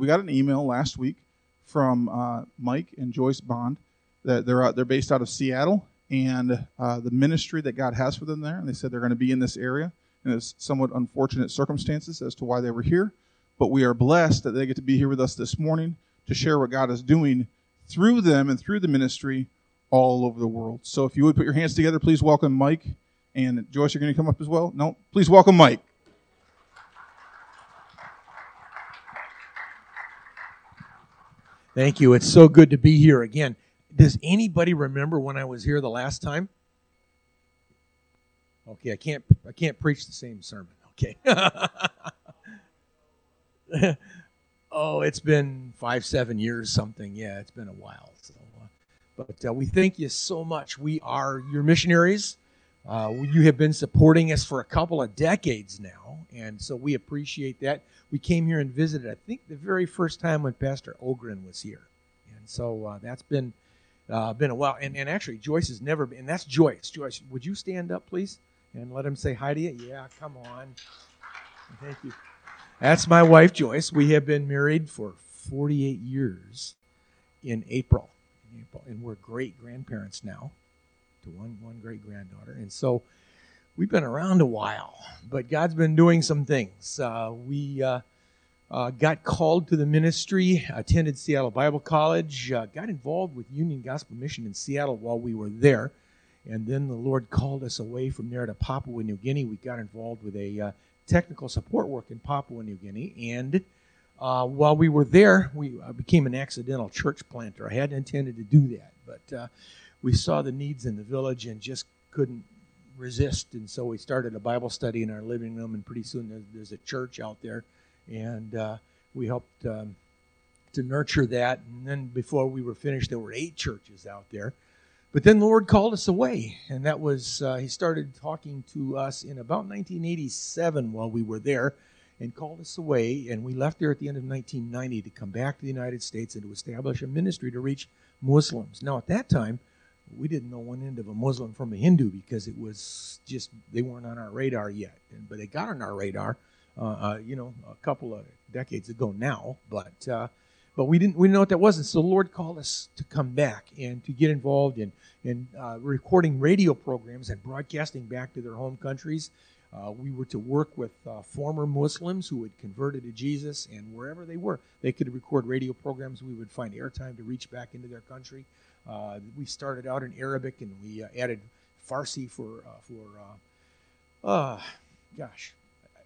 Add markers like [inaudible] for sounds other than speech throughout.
We got an email last week from uh, Mike and Joyce Bond that they're out, they're based out of Seattle and uh, the ministry that God has for them there. And they said they're going to be in this area. And it's somewhat unfortunate circumstances as to why they were here, but we are blessed that they get to be here with us this morning to share what God is doing through them and through the ministry all over the world. So if you would put your hands together, please welcome Mike and Joyce. You're going to come up as well. No, please welcome Mike. Thank you. It's so good to be here again. Does anybody remember when I was here the last time? Okay, I can't I can't preach the same sermon. Okay. [laughs] oh, it's been five, seven years, something. Yeah, it's been a while. So, uh, but uh, we thank you so much. We are your missionaries. Uh, you have been supporting us for a couple of decades now, and so we appreciate that. We came here and visited, I think, the very first time when Pastor Ogren was here, and so uh, that's been uh, been a while. And, and actually, Joyce has never been, and that's Joyce. Joyce, would you stand up, please, and let him say hi to you? Yeah, come on. Thank you. That's my wife, Joyce. We have been married for 48 years in April. In April. And we're great grandparents now to one, one great granddaughter. And so we've been around a while, but God's been doing some things. Uh, we uh, uh, got called to the ministry, attended Seattle Bible College, uh, got involved with Union Gospel Mission in Seattle while we were there. And then the Lord called us away from there to Papua New Guinea. We got involved with a uh, technical support work in Papua New Guinea. And uh, while we were there, we uh, became an accidental church planter. I hadn't intended to do that, but uh, we saw the needs in the village and just couldn't resist. And so we started a Bible study in our living room, and pretty soon there's, there's a church out there. And uh, we helped um, to nurture that. And then before we were finished, there were eight churches out there. But then the Lord called us away, and that was, uh, He started talking to us in about 1987 while we were there and called us away. And we left there at the end of 1990 to come back to the United States and to establish a ministry to reach Muslims. Now, at that time, we didn't know one end of a Muslim from a Hindu because it was just, they weren't on our radar yet. But they got on our radar, uh, uh, you know, a couple of decades ago now. But, uh, but we didn't we didn't know what that was, and so the Lord called us to come back and to get involved in in uh, recording radio programs and broadcasting back to their home countries. Uh, we were to work with uh, former Muslims who had converted to Jesus, and wherever they were, they could record radio programs. We would find airtime to reach back into their country. Uh, we started out in Arabic, and we uh, added Farsi for uh, for uh, gosh,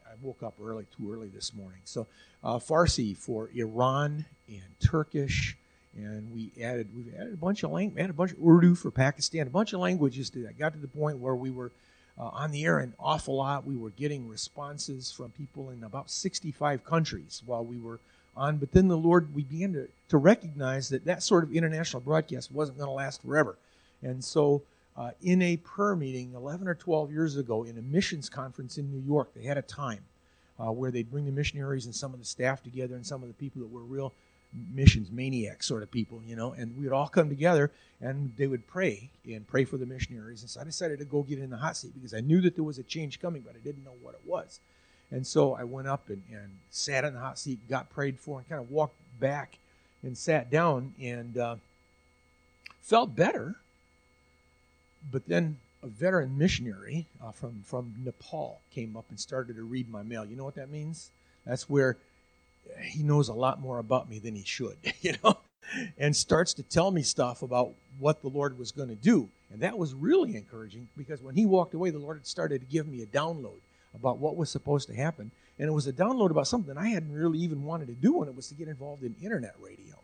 I woke up early, too early this morning. So uh, Farsi for Iran and Turkish, and we added we've added a bunch of language, added a bunch of Urdu for Pakistan, a bunch of languages to that. Got to the point where we were uh, on the air an awful lot. We were getting responses from people in about 65 countries while we were on. But then the Lord, we began to, to recognize that that sort of international broadcast wasn't going to last forever, and so. Uh, in a prayer meeting 11 or 12 years ago in a missions conference in New York, they had a time uh, where they'd bring the missionaries and some of the staff together and some of the people that were real missions maniac sort of people, you know, and we would all come together and they would pray and pray for the missionaries. And so I decided to go get in the hot seat because I knew that there was a change coming, but I didn't know what it was. And so I went up and, and sat in the hot seat, got prayed for, and kind of walked back and sat down and uh, felt better. But then a veteran missionary uh, from, from Nepal came up and started to read my mail. You know what that means? That's where he knows a lot more about me than he should, [laughs] you know, and starts to tell me stuff about what the Lord was going to do. And that was really encouraging because when he walked away, the Lord had started to give me a download about what was supposed to happen. And it was a download about something I hadn't really even wanted to do, and it was to get involved in internet radio.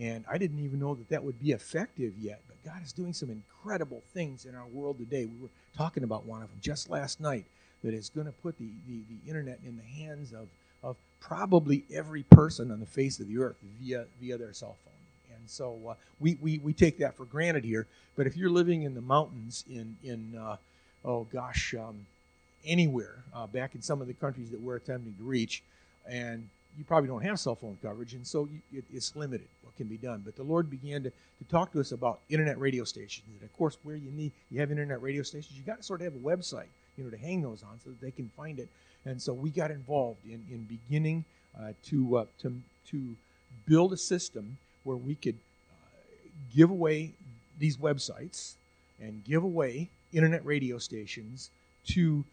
And I didn't even know that that would be effective yet. But God is doing some incredible things in our world today. We were talking about one of them just last night that is going to put the, the, the internet in the hands of, of probably every person on the face of the earth via, via their cell phone. And so uh, we, we, we take that for granted here. But if you're living in the mountains in, in uh, oh gosh, um, anywhere uh, back in some of the countries that we're attempting to reach, and you probably don't have cell phone coverage, and so you, it, it's limited what can be done. But the Lord began to, to talk to us about internet radio stations, and of course, where you need you have internet radio stations, you got to sort of have a website, you know, to hang those on so that they can find it. And so we got involved in in beginning uh, to uh, to to build a system where we could uh, give away these websites and give away internet radio stations to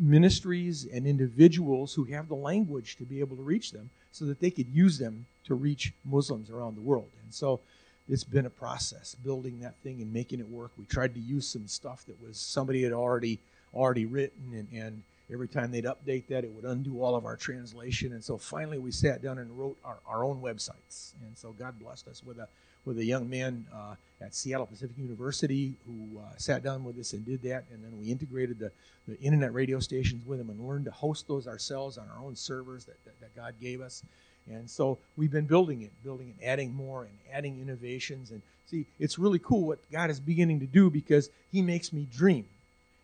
ministries and individuals who have the language to be able to reach them so that they could use them to reach Muslims around the world. And so it's been a process building that thing and making it work. We tried to use some stuff that was somebody had already already written and, and every time they'd update that it would undo all of our translation and so finally we sat down and wrote our, our own websites and so god blessed us with a with a young man uh, at Seattle Pacific University who uh, sat down with us and did that. And then we integrated the, the internet radio stations with them and learned to host those ourselves on our own servers that, that, that God gave us. And so we've been building it, building and adding more and adding innovations. And see, it's really cool what God is beginning to do because He makes me dream.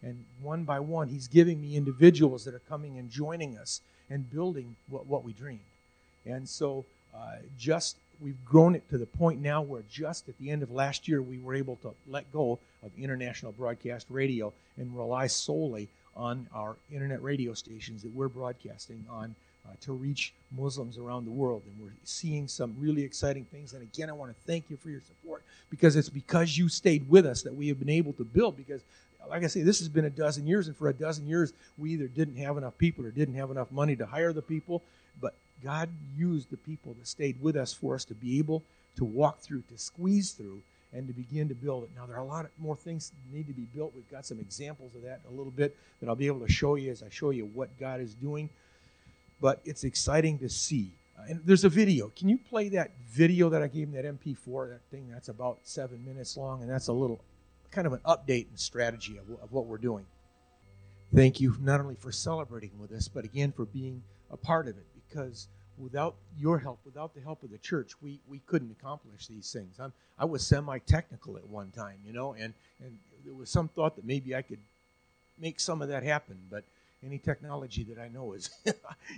And one by one, He's giving me individuals that are coming and joining us and building what, what we dreamed. And so uh, just we've grown it to the point now where just at the end of last year we were able to let go of international broadcast radio and rely solely on our internet radio stations that we're broadcasting on uh, to reach Muslims around the world. And we're seeing some really exciting things. And again, I want to thank you for your support because it's because you stayed with us that we have been able to build. Because, like I say, this has been a dozen years, and for a dozen years, we either didn't have enough people or didn't have enough money to hire the people. But God used the people that stayed with us for us to be able to walk through, to squeeze through, and to begin to build it. Now, there are a lot more things that need to be built. We've got some examples of that a little bit that I'll be able to show you as I show you what God is doing. But it's exciting to see. Uh, and there's a video. Can you play that video that I gave him, that MP4, that thing that's about seven minutes long? And that's a little kind of an update and strategy of, of what we're doing. Thank you not only for celebrating with us, but again for being a part of it because without your help, without the help of the church, we, we couldn't accomplish these things. I'm, I was semi-technical at one time, you know, and, and there was some thought that maybe I could make some of that happen, but any technology that I know is [laughs]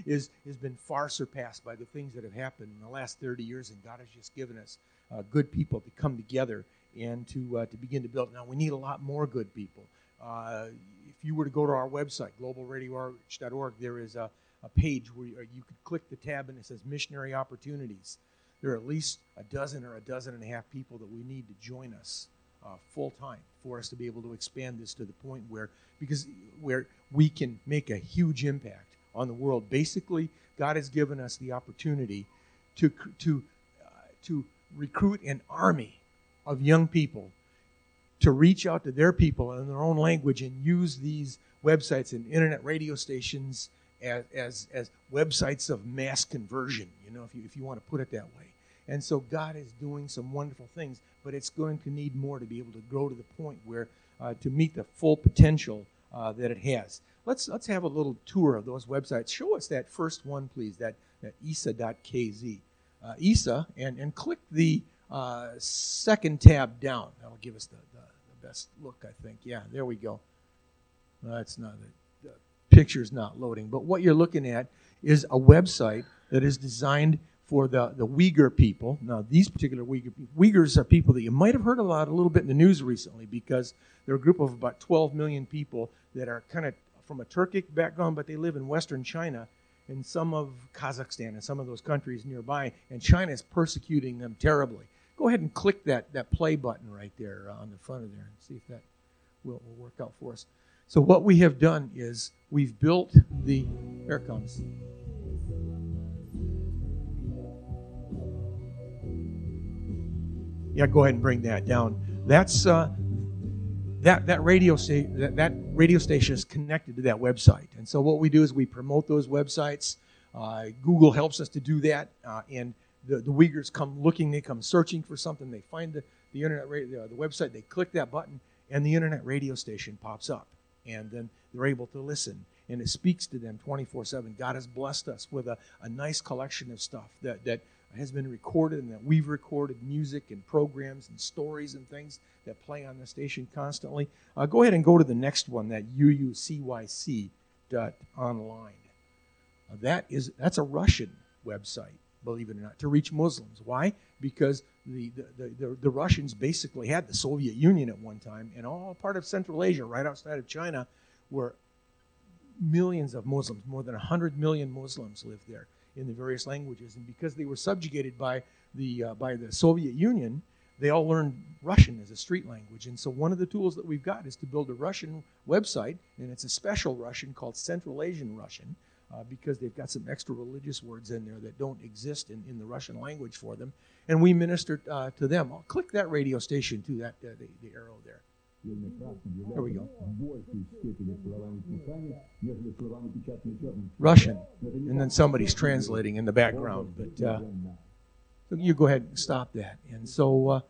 is has been far surpassed by the things that have happened in the last 30 years, and God has just given us uh, good people to come together and to uh, to begin to build. Now we need a lot more good people. Uh, if you were to go to our website, globalradioarch.org, there is a a page where you, could click the tab and it says missionary opportunities. There are at least a dozen or a dozen and a half people that we need to join us uh, full time for us to be able to expand this to the point where because where we can make a huge impact on the world. Basically, God has given us the opportunity to to uh, to recruit an army of young people to reach out to their people in their own language and use these websites and internet radio stations as, as, as websites of mass conversion, you know, if you, if you want to put it that way. And so God is doing some wonderful things, but it's going to need more to be able to grow to the point where uh, to meet the full potential uh, that it has. Let's let's have a little tour of those websites. Show us that first one, please. That that isa.kz, uh, isa, and and click the uh, second tab down. That'll give us the, the, the, best look, I think. Yeah, there we go. That's not it picture is not loading. But what you're looking at is a website that is designed for the, the Uyghur people. Now, these particular Uyghur Uyghurs are people that you might have heard about a little bit in the news recently because they're a group of about 12 million people that are kind of from a Turkic background, but they live in Western China and some of Kazakhstan and some of those countries nearby, and China is persecuting them terribly. Go ahead and click that, that play button right there uh, on the front of there and see if that will, will work out for us. So what we have done is we've built the there comes. Yeah, go ahead and bring that down. That's uh, that that radio sta- that, that radio station is connected to that website, and so what we do is we promote those websites. Uh, Google helps us to do that, uh, and the, the Uyghurs come looking, they come searching for something, they find the, the internet radio, the website, they click that button, and the internet radio station pops up and then they're able to listen. And it speaks to them 24 7 god has blessed us with a, a nice collection of stuff that, that has been recorded and that we've recorded music and programs and stories and things that play on the station constantly. Uh, go ahead and go to the next one that uucyc dot online. Uh, that is that's a russian website believe it or not to reach muslims. Why? Because the, the, the, Russians basically had the Soviet Union at one time, and all part of Central Asia, right outside of China, were millions of Muslims. More than 100 million Muslims lived there. in the various languages. And because they were subjugated by the uh, by the Soviet Union, they all learned Russian as a street language. And so one of the tools that we've got is to build a Russian website, and it's a special Russian called Central Asian Russian. Uh, because they've got some extra religious words in there that don't exist in, in the Russian language for them. And we minister uh, to them. I'll click that radio station to that uh, the, the arrow there. There we go. Russian, and then somebody's translating in the background. But uh, you go ahead and stop that. And so uh,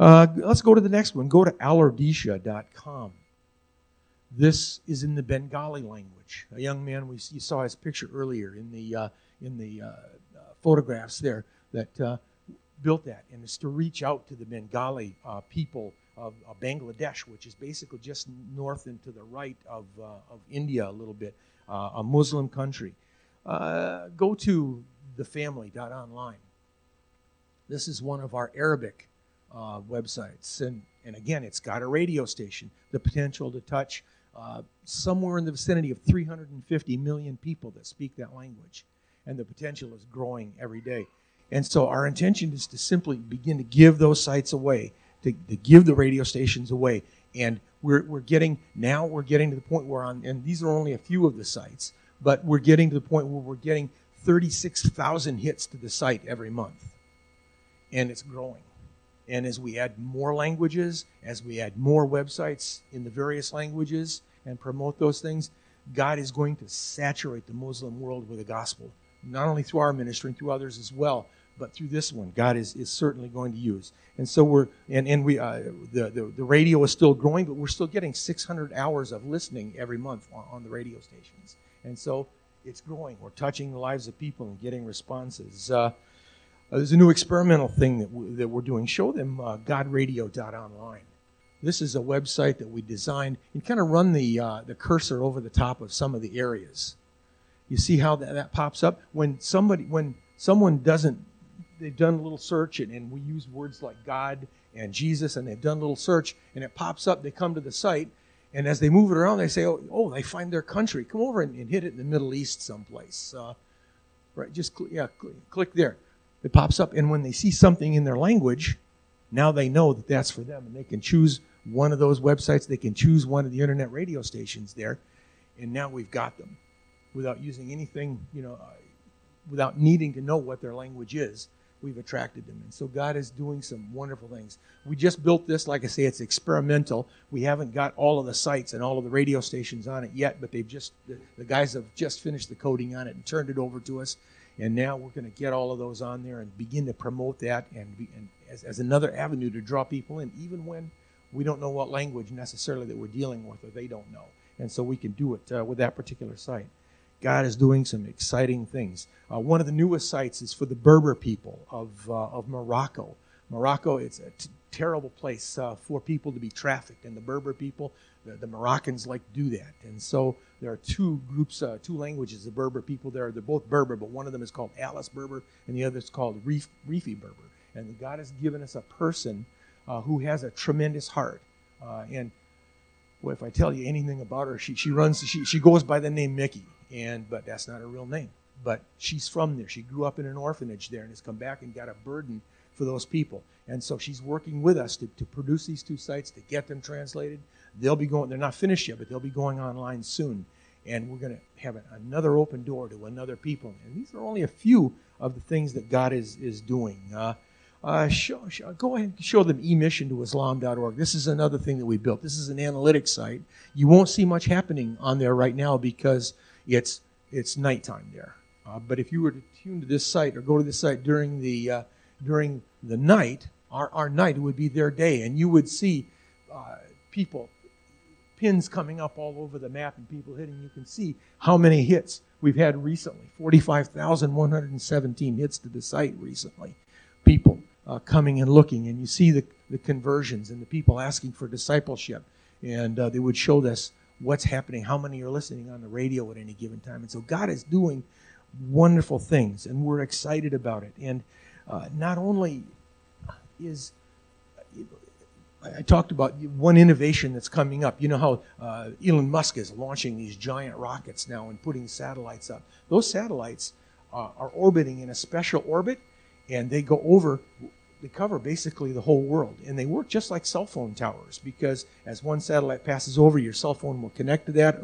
uh, let's go to the next one. Go to alordisha.com. This is in the Bengali language. A young man, we you saw his picture earlier in the uh, in the photographs there that built that, and it's to reach out to the Bengali people of, Bangladesh, which is basically just north and to the right of of India a little bit, a Muslim country. go to thefamily.online this is one of our Arabic uh, websites. And, and again, it's got a radio station, the potential to touch uh, somewhere in the vicinity of 350 million people that speak that language. And the potential is growing every day. And so our intention is to simply begin to give those sites away, to, to give the radio stations away. And we're, we're getting, now we're getting to the point where on, and these are only a few of the sites, but we're getting to the point where we're getting 36,000 hits to the site every month and it's growing. And as we add more languages, as we add more websites in the various languages and promote those things, God is going to saturate the Muslim world with the gospel, not only through our ministry and through others as well, but through this one, God is, is certainly going to use. And so we're, and, and we, uh, the, the, the radio is still growing, but we're still getting 600 hours of listening every month on, on the radio stations. And so it's growing. We're touching the lives of people and getting responses. Uh, uh, there's a new experimental thing that, w- that we're doing. Show them uh, godradio.online. This is a website that we designed. You kind of run the, uh, the cursor over the top of some of the areas. You see how that, that pops up? When somebody, when someone doesn't, they've done a little search and, and we use words like God and Jesus and they've done a little search and it pops up, they come to the site and as they move it around, they say, oh, oh they find their country. Come over and, and hit it in the Middle East someplace. Uh, right, just cl- yeah, cl- click there it pops up. And when they see something in their language, now they know that that's for them. And they can choose one of those websites, they can choose one of the internet radio stations there. And now we've got them without using anything, you know, uh, without needing to know what their language is. We've attracted them. And so God is doing some wonderful things. We just built this. Like I say, it's experimental. We haven't got all of the sites and all of the radio stations on it yet, but they've just, the, the guys have just finished the coding on it and turned it over to us and now we're going to get all of those on there and begin to promote that and, be, and as, as another avenue to draw people in, even when we don't know what language necessarily that we're dealing with or they don't know. And so we can do it uh, with that particular site. God is doing some exciting things. Uh, one of the newest sites is for the Berber people of, uh, of Morocco. Morocco, it's a t- terrible place uh, for people to be trafficked, and the Berber people, the, the, Moroccans like to do that. And so there are two groups, uh, two languages of Berber people there. They're both Berber, but one of them is called Atlas Berber, and the other is called Rif, Reefy Berber. And God has given us a person uh, who has a tremendous heart. Uh, and if I tell you anything about her, she, she runs, she, she goes by the name Mickey, and but that's not her real name. But she's from there. She grew up in an orphanage there and has come back and got a burden for those people. And so she's working with us to, to produce these two sites, to get them translated. They'll be going, they're not finished yet, but they'll be going online soon. And we're going to have another open door to another people. And these are only a few of the things that God is, is doing. Uh, uh, show, show, go ahead and show them emission to Islam.org. This is another thing that we built. This is an analytics site. You won't see much happening on there right now because it's it's nighttime there. Uh, but if you were to tune to this site or go to this site during the uh, during the night, our, our night would be their day, and you would see uh, people, pins coming up all over the map and people hitting. You can see how many hits we've had recently 45,117 hits to the site recently. People uh, coming and looking, and you see the, the conversions and the people asking for discipleship. And uh, they would show us what's happening, how many are listening on the radio at any given time. And so God is doing wonderful things, and we're excited about it. And uh, not only is I talked about one innovation that's coming up. You know how uh, Elon Musk is launching these giant rockets now and putting satellites up. Those satellites uh, are orbiting in a special orbit, and they go over, they cover basically the whole world. And they work just like cell phone towers because as one satellite passes over, your cell phone will connect to that.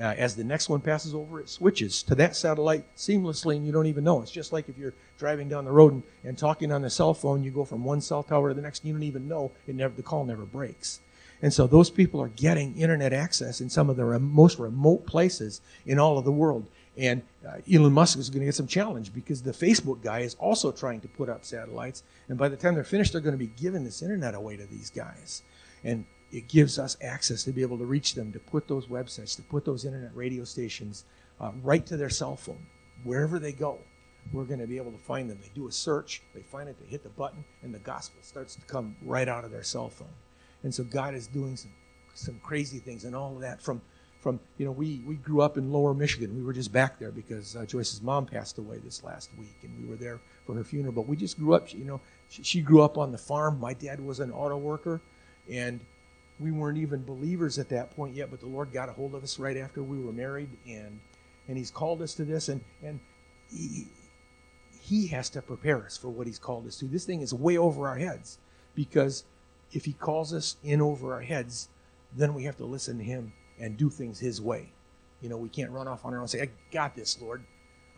Uh, as the next one passes over, it switches to that satellite seamlessly, and you don't even know. It's just like if you're driving down the road and, and talking on the cell phone, you go from one cell tower to the next, and you don't even know. It never, the call never breaks. And so those people are getting internet access in some of the rem- most remote places in all of the world. And uh, Elon Musk is going to get some challenge because the Facebook guy is also trying to put up satellites. And by the time they're finished, they're going to be giving this internet away to these guys. And it gives us access to be able to reach them, to put those websites, to put those internet radio stations uh, right to their cell phone, wherever they go. We're going to be able to find them. They do a search, they find it, they hit the button, and the gospel starts to come right out of their cell phone. And so God is doing some some crazy things and all of that from from you know we we grew up in lower michigan. We were just back there because uh, joyce's mom passed away this last week and we were there for her funeral but we just grew up you know she, she grew up on the farm. My dad was an auto worker and we weren't even believers at that point yet but the lord got a hold of us right after we were married and and he's called us to this and and he, he has to prepare us for what he's called us to. This thing is way over our heads because if he calls us in over our heads then we have to listen to him and do things his way. You know, we can't run off on our own and say, I got this, Lord.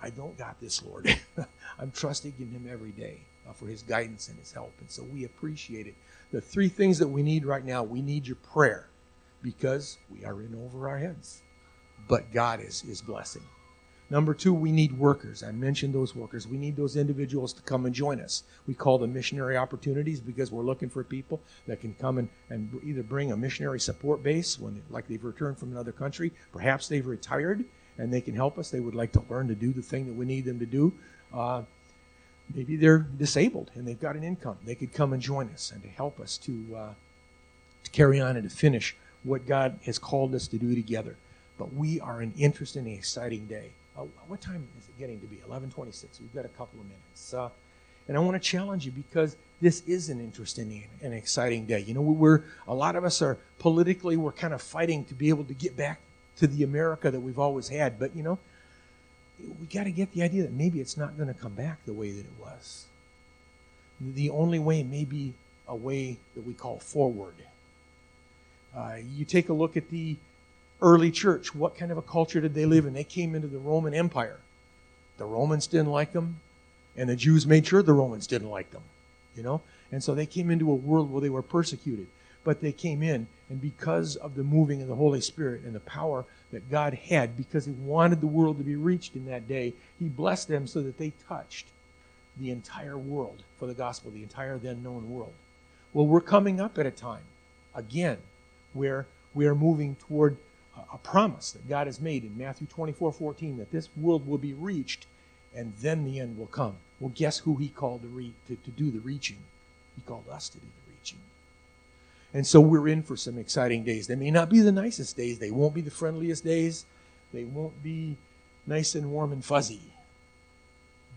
I don't got this, Lord. [laughs] I'm trusting in him every day uh, for his guidance and his help. And so we appreciate it. The three things that we need right now we need your prayer because we are in over our heads. But God is, is blessing. Number two, we need workers. I mentioned those workers. We need those individuals to come and join us. We call them missionary opportunities because we're looking for people that can come and, and either bring a missionary support base when, they, like they've returned from another country. Perhaps they've retired and they can help us. They would like to learn to do the thing that we need them to do. Uh, maybe they're disabled and they've got an income. They could come and join us and to help us to, uh, to carry on and to finish what God has called us to do together. But we are an interesting and exciting day. Uh, what time is it getting to be? 11:26. We've got a couple of minutes. Uh, and I want to challenge you because this is an interesting and exciting day. You know, we're a lot of us are politically we're kind of fighting to be able to get back to the America that we've always had, but you know, we got to get the idea that maybe it's not going to come back the way that it was. The only way may be a way that we call forward. Uh, you take a look at the early church, what kind of a culture did they live in? They came into the Roman Empire. The Romans didn't like them, and the Jews made sure the Romans didn't like them, you know? And so they came into a world where they were persecuted. But they came in, and because of the moving of the Holy Spirit and the power that God had, because He wanted the world to be reached in that day, He blessed them so that they touched the entire world for the gospel, the entire then known world. Well, we're coming up at a time, again, where we are moving toward a promise that God has made in Matthew 24 14 that this world will be reached and then the end will come. Well, guess who he called to, re- to, to do the reaching? He called us to do the reaching. And so we're in for some exciting days. They may not be the nicest days, they won't be the friendliest days, they won't be nice and warm and fuzzy,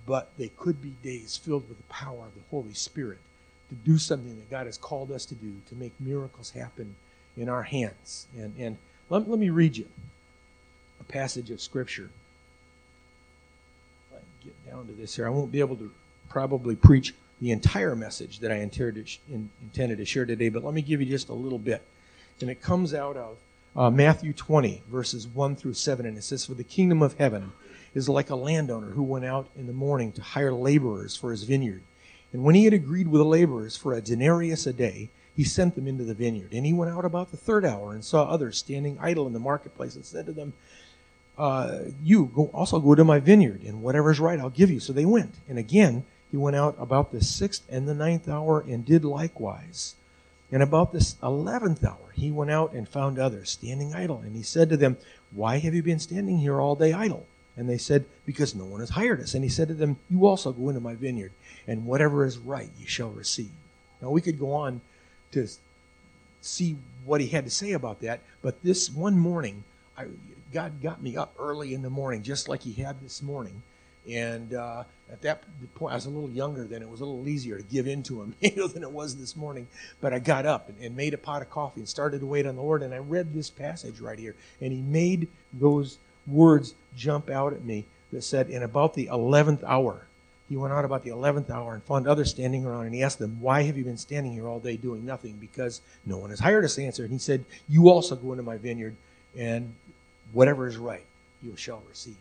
but they could be days filled with the power of the Holy Spirit to do something that God has called us to do, to make miracles happen in our hands. And, and let, let me read you a passage of Scripture. If I get down to this here, I won't be able to probably preach the entire message that I intended to share today, but let me give you just a little bit. And it comes out of uh, Matthew 20, verses 1 through 7, and it says, For the kingdom of heaven is like a landowner who went out in the morning to hire laborers for his vineyard. And when he had agreed with the laborers for a denarius a day, he sent them into the vineyard. And he went out about the third hour and saw others standing idle in the marketplace and said to them, uh, You go, also go to my vineyard, and whatever is right I'll give you. So they went. And again, he went out about the sixth and the ninth hour and did likewise. And about this eleventh hour, he went out and found others standing idle. And he said to them, Why have you been standing here all day idle? And they said, Because no one has hired us. And he said to them, You also go into my vineyard, and whatever is right you shall receive. Now we could go on to see what he had to say about that. But this one morning, I, God got me up early in the morning, just like He had this morning. And uh, at that point, I was a little younger then. It was a little easier to give in to Him [laughs] you know, than it was this morning. But I got up and, and made a pot of coffee and started to wait on the Lord. And I read this passage right here. And He made those words jump out at me that said, In about the 11th hour, he went out about the 11th hour and found others standing around, and he asked them, Why have you been standing here all day doing nothing? Because no one has hired us to answer. And he said, You also go into my vineyard, and whatever is right, you shall receive.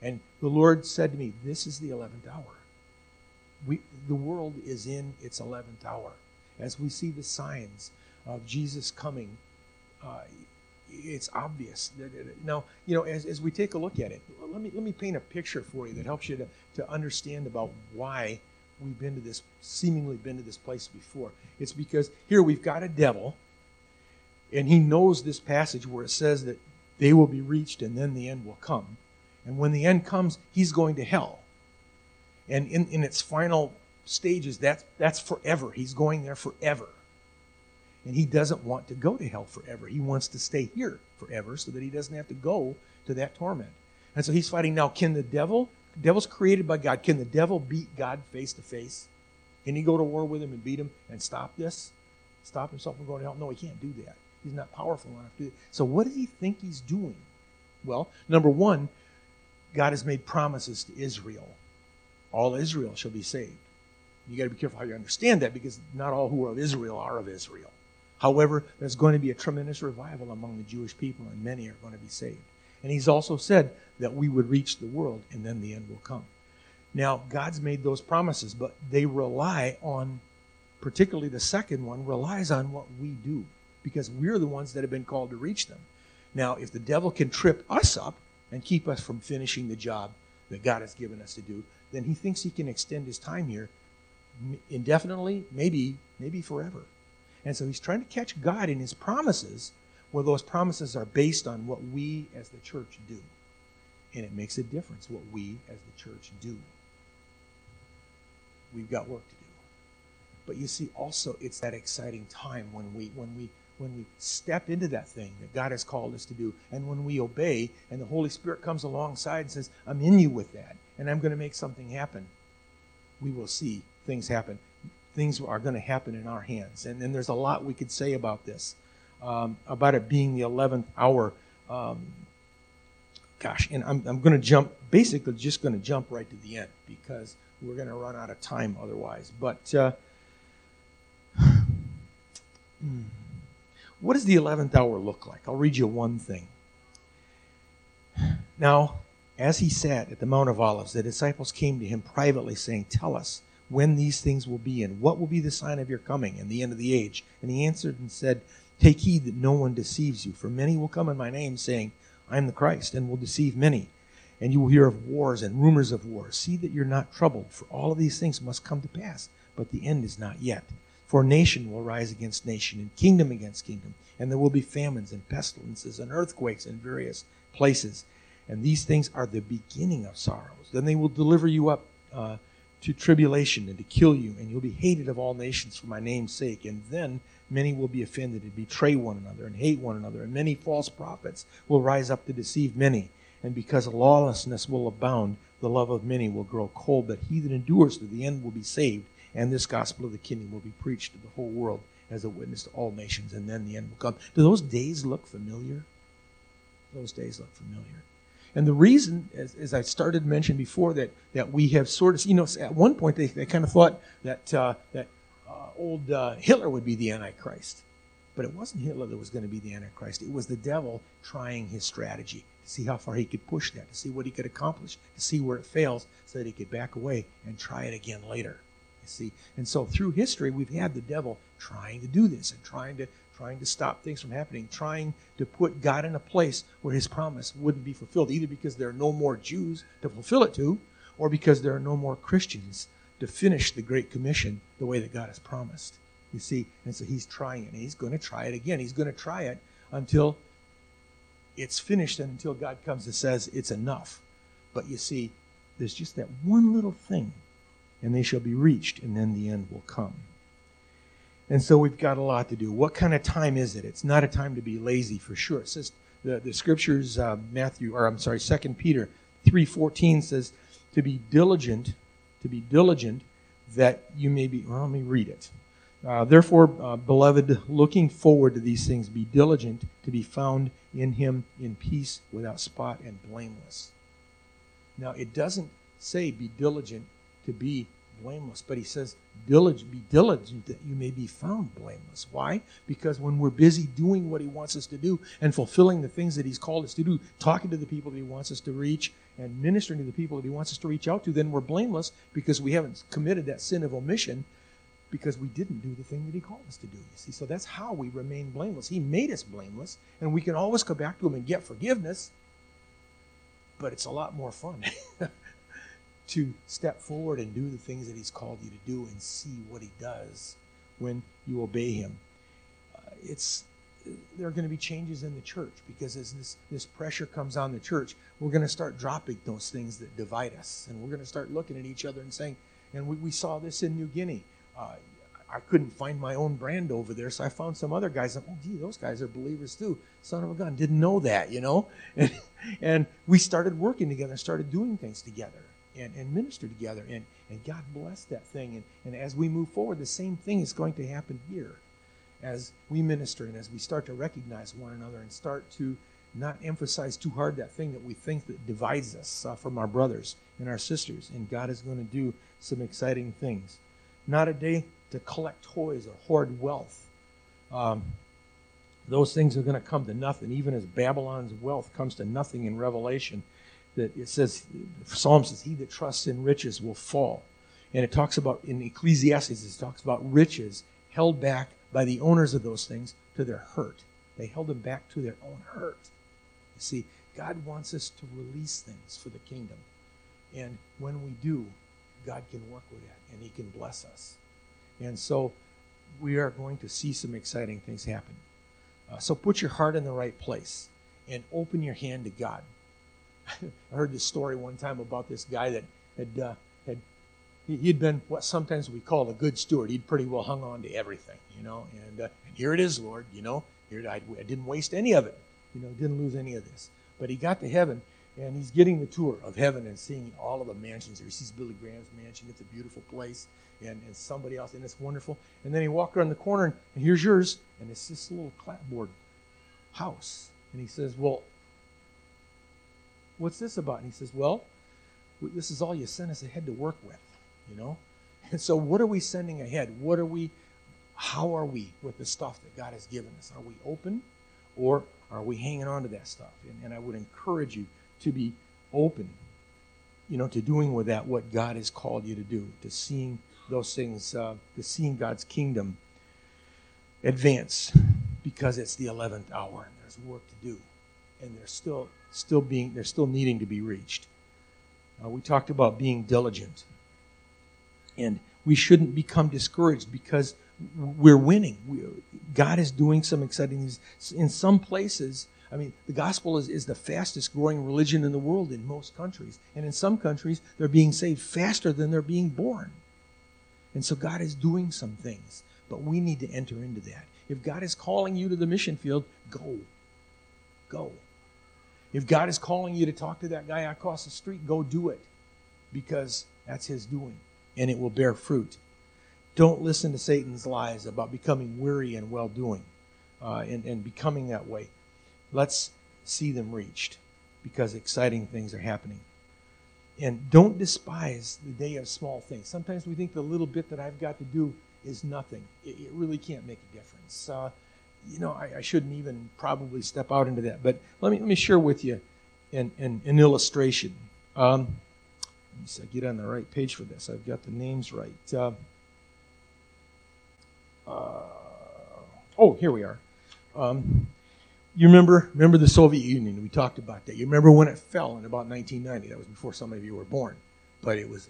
And the Lord said to me, This is the 11th hour. We, the world is in its 11th hour. As we see the signs of Jesus coming, uh, it's obvious. Now, you know, as, as we take a look at it, let me, let me paint a picture for you that helps you to, to understand about why we've been to this, seemingly been to this place before. It's because here we've got a devil, and he knows this passage where it says that they will be reached and then the end will come. And when the end comes, he's going to hell. And in, in its final stages, that's, that's forever. He's going there forever. And he doesn't want to go to hell forever. He wants to stay here forever so that he doesn't have to go to that torment. And so he's fighting now. Can the devil, the devil's created by God, can the devil beat God face to face? Can he go to war with him and beat him and stop this? Stop himself from going to hell? No, he can't do that. He's not powerful enough to do that. So what does he think he's doing? Well, number one, God has made promises to Israel. All Israel shall be saved. You got to be careful how you understand that because not all who are of Israel are of Israel. However, there's going to be a tremendous revival among the Jewish people, and many are going to be saved. And he's also said that we would reach the world, and then the end will come. Now, God's made those promises, but they rely on, particularly the second one, relies on what we do, because we're the ones that have been called to reach them. Now, if the devil can trip us up and keep us from finishing the job that God has given us to do, then he thinks he can extend his time here indefinitely, maybe, maybe forever. And so he's trying to catch God in his promises where those promises are based on what we as the church do. And it makes a difference what we as the church do. We've got work to do. But you see also it's that exciting time when we when we when we step into that thing that God has called us to do and when we obey and the Holy Spirit comes alongside and says, "I'm in you with that and I'm going to make something happen." We will see things happen things are going to happen in our hands. And, and there's a lot we could say about this, um, about it being the 11th hour. Um, gosh, and I'm, I'm going to jump, basically just going to jump right to the end because we're going to run out of time otherwise. But uh, what does the 11th hour look like? I'll read you one thing. Now, as he sat at the Mount of Olives, the disciples came to him privately, saying, Tell us when these things will be, and what will be the sign of your coming and the end of the age. And he answered and said, Take heed that no one deceives you, for many will come in my name, saying, I am the Christ, and will deceive many. And you will hear of wars and rumors of wars. See that you're not troubled, for all of these things must come to pass, but the end is not yet. For nation will rise against nation, and kingdom against kingdom, and there will be famines and pestilences and earthquakes in various places. And these things are the beginning of sorrows. Then they will deliver you up. Uh, to tribulation and to kill you, and you'll be hated of all nations for my name's sake. And then many will be offended and betray one another and hate one another, and many false prophets will rise up to deceive many. And because lawlessness will abound, the love of many will grow cold, but he that endures to the end will be saved. And this gospel of the kingdom will be preached to the whole world as a witness to all nations, and then the end will come. Do those days look familiar? Those days look familiar. And the reason, as, as I started mention before, that, that we have sort of, you know, at one point they, they kind of thought that, uh, that uh, old uh, Hitler would be the Antichrist. But it wasn't Hitler that was going to be the Antichrist. It was the devil trying his strategy to see how far he could push that, to see what he could accomplish, to see where it fails so that he could back away and try it again later. You see? And so through history, we've had the devil trying to do this and trying to trying to stop things from happening, trying to put God in a place where his promise wouldn't be fulfilled, either because there are no more Jews to fulfill it to, or because there are no more Christians to finish the Great Commission the way that God has promised. You see, and so he's trying it, and he's going to try it again. He's going to try it until it's finished and until God comes and says it's enough. But you see, there's just that one little thing, and they shall be reached, and then the end will come. And so we've got a lot to do. What kind of time is it? It's not a time to be lazy for sure. It says the, the scriptures, uh, Matthew, or I'm sorry, Second Peter 3.14 says to be diligent, to be diligent that you may be, well, let me read it. Uh, Therefore, uh, beloved, looking forward to these things, be diligent to be found in him in peace, without spot and blameless. Now, it doesn't say be diligent to be blameless, but he says diligent, be diligent that you may be found blameless. Why? Because when we're busy doing what he wants us to do and fulfilling the things that he's called us to do, talking to the people that he wants us to reach and ministering to the people that he wants us to reach out to, then we're blameless because we haven't committed that sin of omission because we didn't do the thing that he called us to do. You see, so that's how we remain blameless. He made us blameless, and we can always come back to him and get forgiveness. But it's a lot more fun [laughs] to step forward and do the things that he's called you to do and see what he does when you obey him. Uh, it's there are going to be changes in the church because as this, this pressure comes on the church, we're going to start dropping those things that divide us. And we're going to start looking at each other and saying, and we, we saw this in New Guinea uh, I couldn't find my own brand over there, so I found some other guys. oh, gee, those guys are believers too. Son of a gun, didn't know that, you know. [laughs] And, and we started working together, started doing things together, and, and minister together, and, and God bless that thing. And, and as we move forward, the same thing is going to happen here, as we minister and as we start to recognize one another and start to not emphasize too hard that thing that we think that divides us uh, from our brothers and our sisters. And God is going to do some exciting things not a day to collect toys or hoard wealth. Um, those things are going to come to nothing, even as Babylon's wealth comes to nothing in Revelation. That it says, Psalm says, He that trusts in riches will fall. And it talks about, in Ecclesiastes, it talks about riches held back by the owners of those things to their hurt. They held them back to their own hurt. You see, God wants us to release things for the kingdom. And when we do, God can work with that and He can bless us. And so we are going to see some exciting things happen. Uh, so put your heart in the right place and open your hand to God. I heard this story one time about this guy that had uh, had he'd been what sometimes we call a good steward. He'd pretty well hung on to everything, you know. And, uh, and here it is, Lord, you know. Here I, I didn't waste any of it, you know. Didn't lose any of this. But he got to heaven and he's getting the tour of heaven and seeing all of the mansions. He sees Billy Graham's mansion. It's a beautiful place. And, and somebody else, and it's wonderful. And then he walked around the corner, and, and here's yours. And it's this little clapboard house. And he says, Well, what's this about? And he says, Well, this is all you sent us ahead to work with, you know? [laughs] And so, what are we sending ahead? What are we, how are we with the stuff that God has given us? Are we open or are we hanging on to that stuff? And, and I would encourage you to be open, you know, to doing with that what God has called you to do, to seeing those things, uh, to seeing God's kingdom advance, because it's the eleventh hour and there's work to do, and they're still still being they're still needing to be reached. Uh, we talked about being diligent, and we shouldn't become discouraged because we're winning. We, God is doing some exciting things in some places I mean, the gospel is, is the fastest growing religion in the world in most countries. And in some countries, they're being saved faster than they're being born. And so God is doing some things, but we need to enter into that. If God is calling you to the mission field, go. Go. If God is calling you to talk to that guy across the street, go do it because that's his doing and it will bear fruit. Don't listen to Satan's lies about becoming weary and well doing uh, and, and becoming that way. Let's see them reached because exciting things are happening. And don't despise the day of small things. Sometimes we think the little bit that I've got to do is nothing. It, it really can't make a difference. Uh, you know, I, I, shouldn't even probably step out into that. But let me let me share with you an, an, an illustration. Um, let me get on the right page for this. I've got the names right. Uh, uh, oh, here we are. Um, you remember remember the Soviet Union? We talked about that. You remember when it fell in about 1990? That was before some of you were born, but it was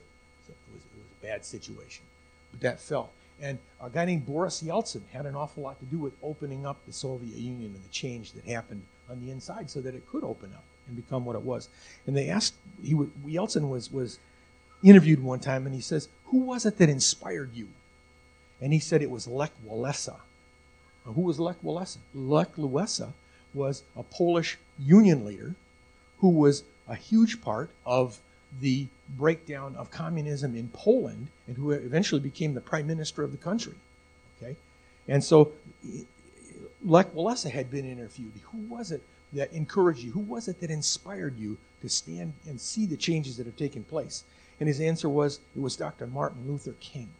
it was, it was a bad situation. But that fell, and a guy named Boris Yeltsin had an awful lot to do with opening up the Soviet Union and the change that happened on the inside, so that it could open up and become what it was. And they asked he Yeltsin was was interviewed one time, and he says, "Who was it that inspired you?" And he said it was Lech Walesa. Now, who was Lech Walesa? Lech Walesa was a Polish union leader who was a huge part of the breakdown of communism in Poland and who eventually became the prime minister of the country. Okay? And so Lech Walesa had been interviewed. Who was it that encouraged you? Who was it that inspired you to stand and see the changes that have taken place? And his answer was it was Dr. Martin Luther King,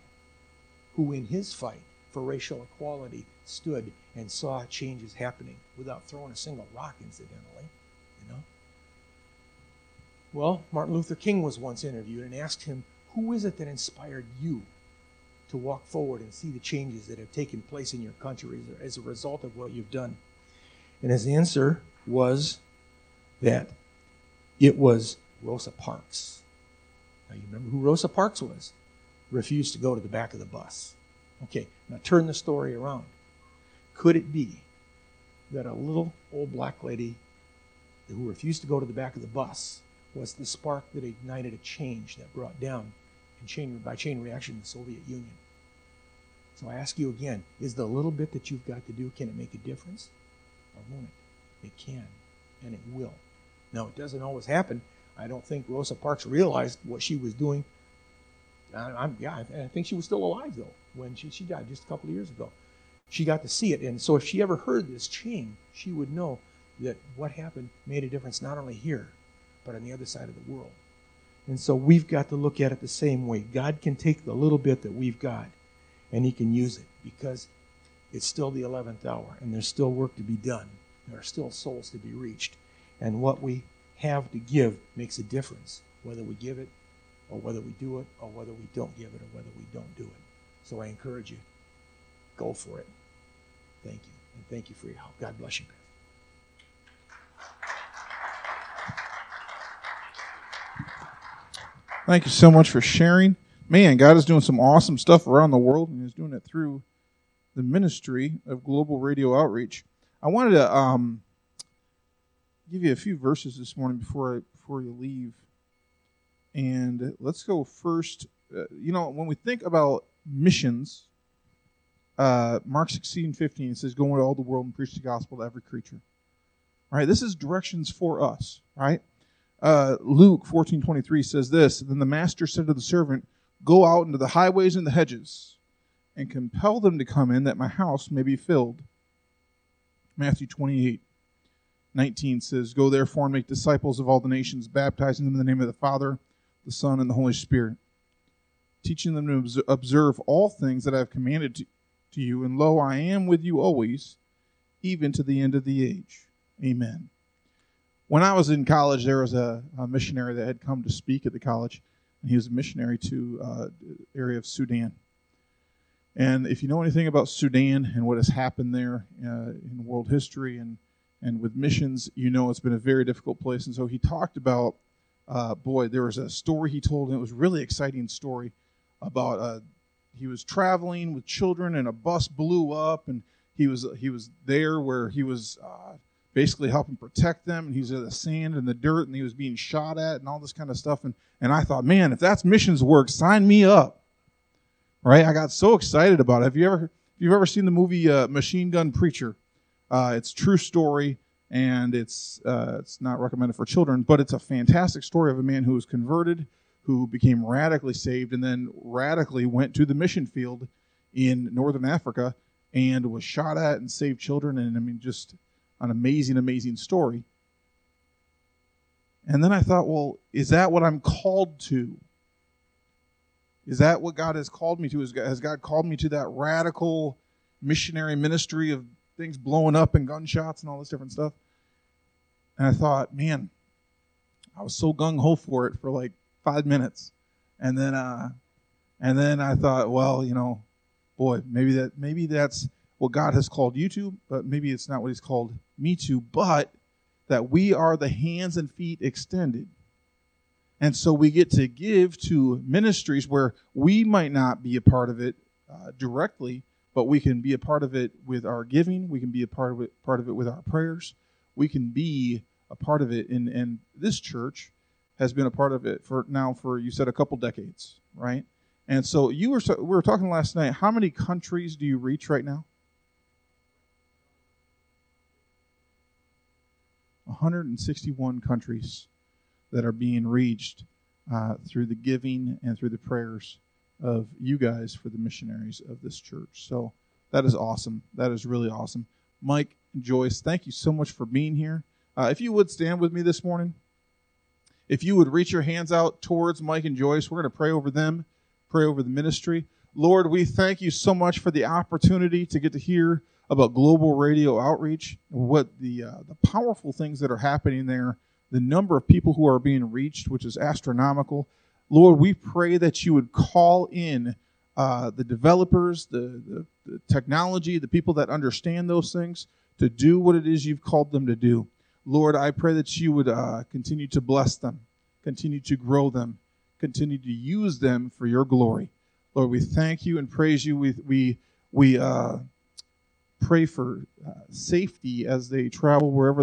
who in his fight for racial equality stood and saw changes happening without throwing a single rock, incidentally. Well, Martin Luther King was once interviewed and asked him, Who is it that inspired you to walk forward and see the changes that have taken place in your country as a result of what you've done? And his answer was that it was Rosa Parks. Now, you remember who Rosa Parks was? Refused to go to the back of the bus. Okay, now turn the story around. Could it be that a little old black lady who refused to go to the back of the bus was the spark that ignited a change that brought down, in chain, by chain reaction, the Soviet Union? So I ask you again is the little bit that you've got to do, can it make a difference? Or won't it? It can, and it will. Now, it doesn't always happen. I don't think Rosa Parks realized what she was doing. I, am yeah, I think she was still alive, though, when she, she died just a couple of years ago she got to see it. And so if she ever heard this chain, she would know that what happened made a difference not only here, but on the other side of the world. And so we've got to look at it the same way. God can take the little bit that we've got and He can use it because it's still the 11th hour and there's still work to be done. There are still souls to be reached. And what we have to give makes a difference, whether we give it or whether we do it or whether we don't give it or whether we don't do it. So I encourage you Go for it. Thank you. And thank you for your help. God bless you, Thank you so much for sharing. Man, God is doing some awesome stuff around the world, and He's doing it through the ministry of Global Radio Outreach. I wanted to um, give you a few verses this morning before I, before you leave, and let's go first. Uh, you know, when we think about missions, uh, Mark 16, 15 says, Go into all the world and preach the gospel to every creature. All right, this is directions for us, right? Uh, Luke 14, 23 says this Then the master said to the servant, Go out into the highways and the hedges and compel them to come in that my house may be filled. Matthew 28, 19 says, Go therefore and make disciples of all the nations, baptizing them in the name of the Father, the Son, and the Holy Spirit, teaching them to observe all things that I have commanded to you, and lo, I am with you always, even to the end of the age. Amen. When I was in college, there was a, a missionary that had come to speak at the college, and he was a missionary to uh, area of Sudan. And if you know anything about Sudan and what has happened there uh, in world history and and with missions, you know it's been a very difficult place. And so he talked about, uh, boy, there was a story he told, and it was a really exciting story about uh, he was traveling with children and a bus blew up and he was he was there where he was uh, basically helping protect them and he was in the sand and the dirt and he was being shot at and all this kind of stuff. And and I thought man if that's missions work sign me up. Right? I got so excited about it. Have you ever if you've ever seen the movie uh, Machine Gun Preacher? Uh, it's true story and it's uh, it's not recommended for children but it's a fantastic story of a man who was converted who became radically saved and then radically went to the mission field in northern Africa and was shot at and saved children. And I mean, just an amazing, amazing story. And then I thought, well, is that what I'm called to? Is that what God has called me to? Has God called me to that radical missionary ministry of things blowing up and gunshots and all this different stuff? And I thought, man, I was so gung ho for it for like five minutes, and then uh, and then I thought, well, you know, boy, maybe that maybe that's what God has called you to, but maybe it's not what He's called me to. But that we are the hands and feet extended. And so we get to give to ministries where we might not be a part of it uh, directly, but we can be a part of it with our giving. We can be a part of it, part of it with our prayers. We can be a part of it in, in this church has been a part of it for now for you said a couple decades, right? And so you were we were talking last night. How many countries do you reach right now? 161 countries that are being reached uh, through the giving and through the prayers of you guys for the missionaries of this church. So that is awesome. That is really awesome. Mike and Joyce, thank you so much for being here. Uh, if you would stand with me this morning, if you would reach your hands out towards Mike and Joyce, we're going to pray over them, pray over the ministry. Lord, we thank you so much for the opportunity to get to hear about global radio outreach, what the uh, the powerful things that are happening there, the number of people who are being reached, which is astronomical. Lord, we pray that you would call in uh, the developers, the, the, the technology, the people that understand those things to do what it is you've called them to do. Lord, I pray that you would uh, continue to bless them, continue to grow them, continue to use them for your glory. Lord, we thank you and praise you. We we we uh, pray for uh, safety as they travel wherever they.